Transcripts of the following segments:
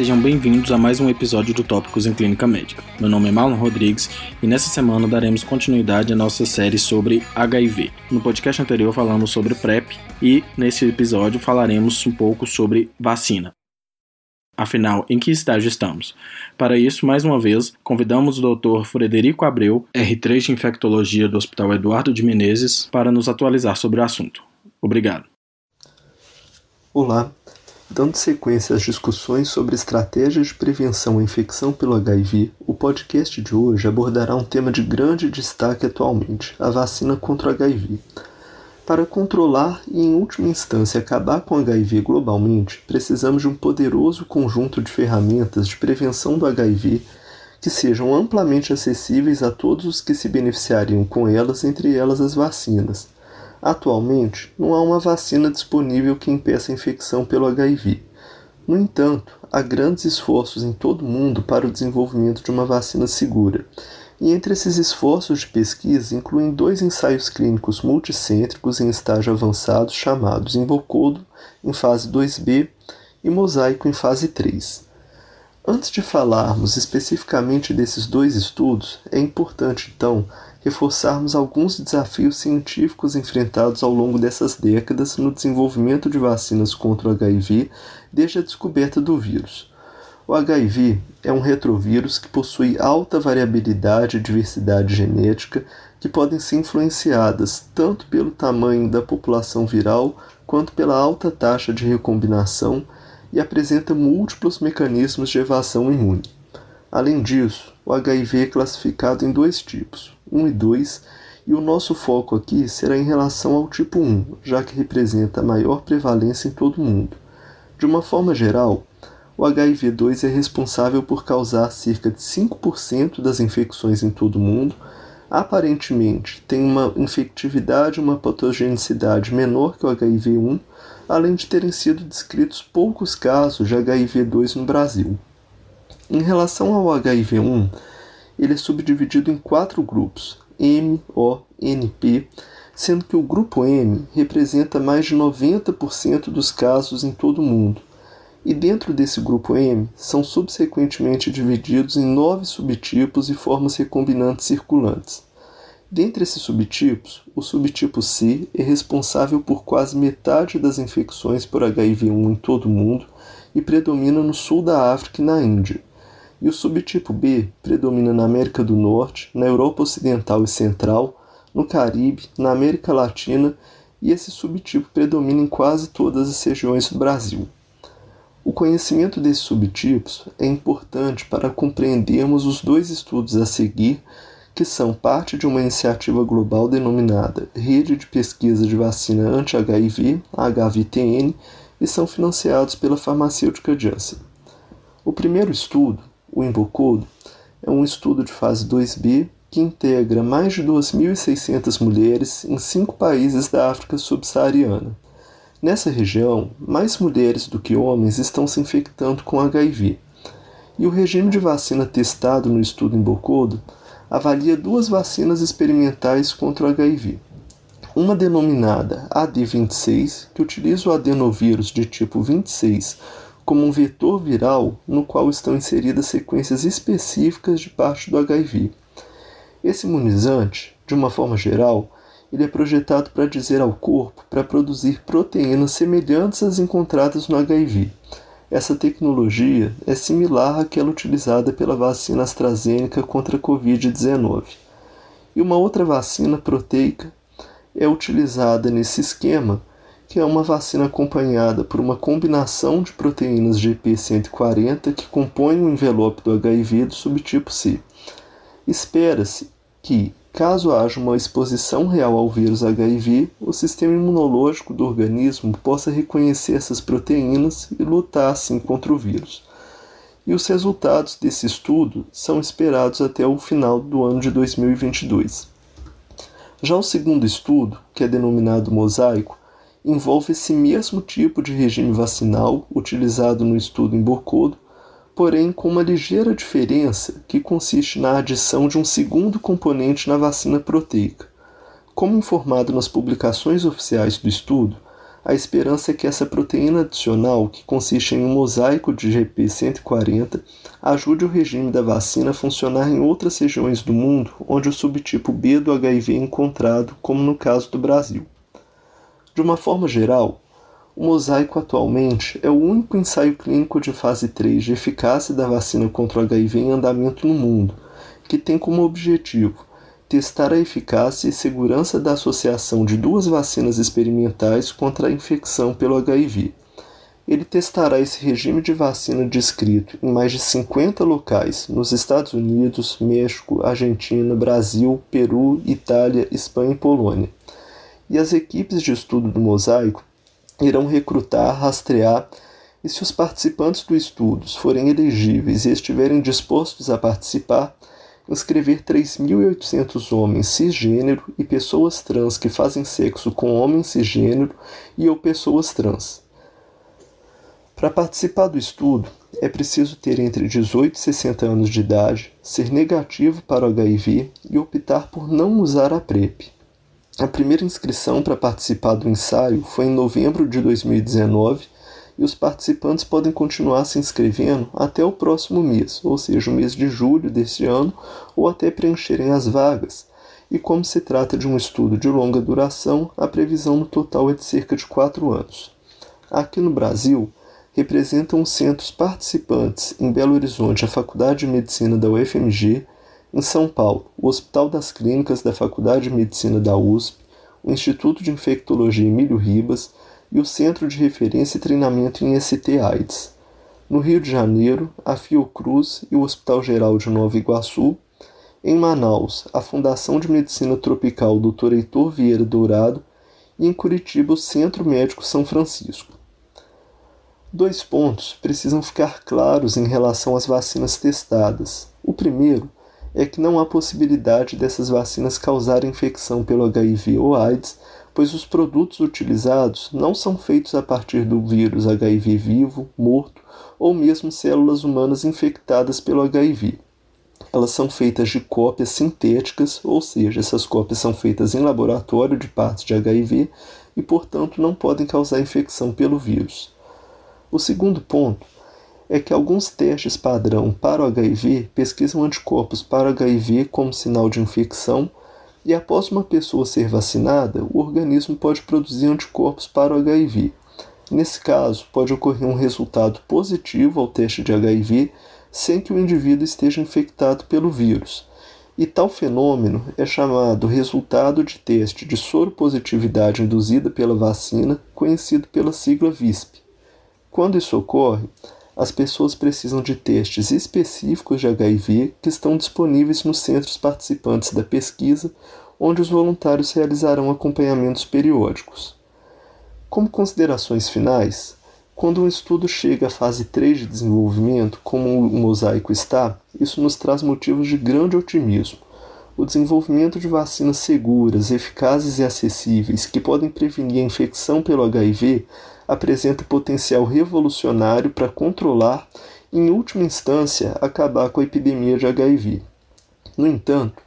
Sejam bem-vindos a mais um episódio do Tópicos em Clínica Médica. Meu nome é Marlon Rodrigues e nessa semana daremos continuidade à nossa série sobre HIV. No podcast anterior falamos sobre PrEP e nesse episódio falaremos um pouco sobre vacina. Afinal, em que estágio estamos? Para isso, mais uma vez, convidamos o Dr. Frederico Abreu, R3 de Infectologia do Hospital Eduardo de Menezes, para nos atualizar sobre o assunto. Obrigado. Olá, dando sequência às discussões sobre estratégias de prevenção à infecção pelo HIV, o podcast de hoje abordará um tema de grande destaque atualmente: a vacina contra o HIV. Para controlar e, em última instância, acabar com o HIV globalmente, precisamos de um poderoso conjunto de ferramentas de prevenção do HIV que sejam amplamente acessíveis a todos os que se beneficiariam com elas, entre elas as vacinas. Atualmente, não há uma vacina disponível que impeça a infecção pelo HIV. No entanto, há grandes esforços em todo o mundo para o desenvolvimento de uma vacina segura e entre esses esforços de pesquisa incluem dois ensaios clínicos multicêntricos em estágio avançado chamados Invocodo em fase 2B e Mosaico em fase 3. Antes de falarmos especificamente desses dois estudos, é importante então reforçarmos alguns desafios científicos enfrentados ao longo dessas décadas no desenvolvimento de vacinas contra o HIV desde a descoberta do vírus. O HIV é um retrovírus que possui alta variabilidade e diversidade genética que podem ser influenciadas tanto pelo tamanho da população viral quanto pela alta taxa de recombinação e apresenta múltiplos mecanismos de evasão imune. Além disso, o HIV é classificado em dois tipos, 1 e 2, e o nosso foco aqui será em relação ao tipo 1, já que representa a maior prevalência em todo o mundo. De uma forma geral, o HIV-2 é responsável por causar cerca de 5% das infecções em todo o mundo. Aparentemente, tem uma infectividade e uma patogenicidade menor que o HIV-1, além de terem sido descritos poucos casos de HIV-2 no Brasil. Em relação ao HIV-1, ele é subdividido em quatro grupos, M, O, N, P, sendo que o grupo M representa mais de 90% dos casos em todo o mundo e dentro desse grupo M são subsequentemente divididos em nove subtipos e formas recombinantes circulantes. Dentre esses subtipos, o subtipo C é responsável por quase metade das infecções por HIV-1 em todo o mundo e predomina no sul da África e na Índia. E o subtipo B predomina na América do Norte, na Europa Ocidental e Central, no Caribe, na América Latina e esse subtipo predomina em quase todas as regiões do Brasil. O conhecimento desses subtipos é importante para compreendermos os dois estudos a seguir, que são parte de uma iniciativa global denominada Rede de Pesquisa de Vacina Anti-HIV, HVTN, e são financiados pela farmacêutica Janssen. O primeiro estudo, o Invocodo, é um estudo de fase 2B que integra mais de 2.600 mulheres em cinco países da África subsaariana. Nessa região, mais mulheres do que homens estão se infectando com HIV. E o regime de vacina testado no estudo em Bocodo avalia duas vacinas experimentais contra o HIV. Uma denominada AD26, que utiliza o adenovírus de tipo 26 como um vetor viral no qual estão inseridas sequências específicas de parte do HIV. Esse imunizante, de uma forma geral, ele é projetado para dizer ao corpo para produzir proteínas semelhantes às encontradas no HIV. Essa tecnologia é similar àquela utilizada pela vacina AstraZeneca contra a Covid-19. E uma outra vacina proteica é utilizada nesse esquema, que é uma vacina acompanhada por uma combinação de proteínas GP140 que compõem o envelope do HIV do subtipo C. Espera-se que, Caso haja uma exposição real ao vírus HIV, o sistema imunológico do organismo possa reconhecer essas proteínas e lutar assim contra o vírus. E os resultados desse estudo são esperados até o final do ano de 2022. Já o segundo estudo, que é denominado Mosaico, envolve esse mesmo tipo de regime vacinal utilizado no estudo em Bocodo, porém com uma ligeira diferença que consiste na adição de um segundo componente na vacina proteica. Como informado nas publicações oficiais do estudo, A esperança é que essa proteína adicional, que consiste em um mosaico de GP140, ajude o regime da vacina a funcionar em outras regiões do mundo onde o subtipo B do HIV é encontrado, como no caso do Brasil. De uma forma geral, o mosaico atualmente é o único ensaio clínico de fase 3 de eficácia da vacina contra o HIV em andamento no mundo, que tem como objetivo testar a eficácia e segurança da associação de duas vacinas experimentais contra a infecção pelo HIV. Ele testará esse regime de vacina descrito em mais de 50 locais nos Estados Unidos, México, Argentina, Brasil, Peru, Itália, Espanha e Polônia. E as equipes de estudo do mosaico irão recrutar, rastrear e, se os participantes do estudo forem elegíveis e estiverem dispostos a participar, inscrever 3.800 homens cisgênero e pessoas trans que fazem sexo com homens cisgênero e ou pessoas trans. Para participar do estudo, é preciso ter entre 18 e 60 anos de idade, ser negativo para o HIV e optar por não usar a PrEP. A primeira inscrição para participar do ensaio foi em novembro de 2019 e os participantes podem continuar se inscrevendo até o próximo mês, ou seja, o mês de julho deste ano, ou até preencherem as vagas. E como se trata de um estudo de longa duração, a previsão no total é de cerca de 4 anos. Aqui no Brasil, representam os centros participantes em Belo Horizonte a Faculdade de Medicina da UFMG, em São Paulo, o Hospital das Clínicas da Faculdade de Medicina da USP, o Instituto de Infectologia Emílio Ribas, e o Centro de Referência e Treinamento em ST-AIDS. No Rio de Janeiro, a Fiocruz e o Hospital Geral de Nova Iguaçu. Em Manaus, a Fundação de Medicina Tropical Dr. Heitor Vieira Dourado. E em Curitiba, o Centro Médico São Francisco. Dois pontos precisam ficar claros em relação às vacinas testadas. O primeiro é que não há possibilidade dessas vacinas causarem infecção pelo HIV ou AIDS pois os produtos utilizados não são feitos a partir do vírus HIV vivo, morto ou mesmo células humanas infectadas pelo HIV. Elas são feitas de cópias sintéticas, ou seja, essas cópias são feitas em laboratório de partes de HIV e, portanto, não podem causar infecção pelo vírus. O segundo ponto é que alguns testes padrão para o HIV pesquisam anticorpos para HIV como sinal de infecção e após uma pessoa ser vacinada, o organismo pode produzir anticorpos para o HIV. Nesse caso, pode ocorrer um resultado positivo ao teste de HIV sem que o indivíduo esteja infectado pelo vírus. E tal fenômeno é chamado resultado de teste de soropositividade induzida pela vacina, conhecido pela sigla VISP. Quando isso ocorre, as pessoas precisam de testes específicos de HIV que estão disponíveis nos centros participantes da pesquisa, onde os voluntários realizarão acompanhamentos periódicos. Como considerações finais, quando um estudo chega à fase 3 de desenvolvimento, como o mosaico está, isso nos traz motivos de grande otimismo. O desenvolvimento de vacinas seguras, eficazes e acessíveis que podem prevenir a infecção pelo HIV apresenta potencial revolucionário para controlar em última instância, acabar com a epidemia de HIV. No entanto,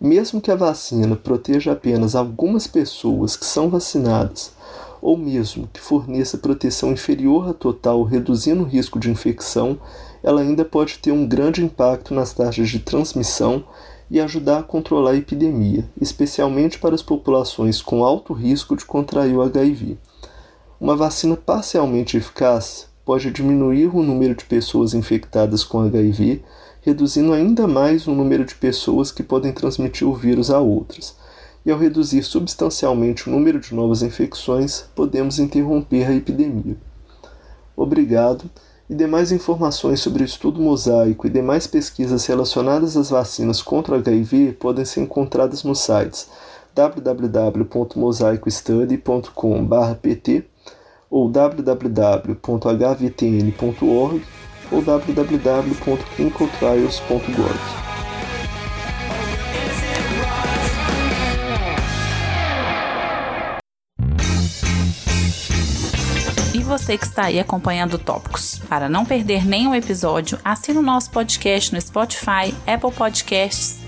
mesmo que a vacina proteja apenas algumas pessoas que são vacinadas, ou mesmo que forneça proteção inferior à total, reduzindo o risco de infecção, ela ainda pode ter um grande impacto nas taxas de transmissão e ajudar a controlar a epidemia, especialmente para as populações com alto risco de contrair o HIV. Uma vacina parcialmente eficaz pode diminuir o número de pessoas infectadas com HIV, reduzindo ainda mais o número de pessoas que podem transmitir o vírus a outras. E ao reduzir substancialmente o número de novas infecções, podemos interromper a epidemia. Obrigado e demais informações sobre o estudo mosaico e demais pesquisas relacionadas às vacinas contra o HIV podem ser encontradas nos sites www.mosaicostudy.com.br/pt ou www.hvtn.org ou www.clinicaltrials.gov. Você que está aí acompanhando Tópicos. Para não perder nenhum episódio, assine o nosso podcast no Spotify, Apple Podcasts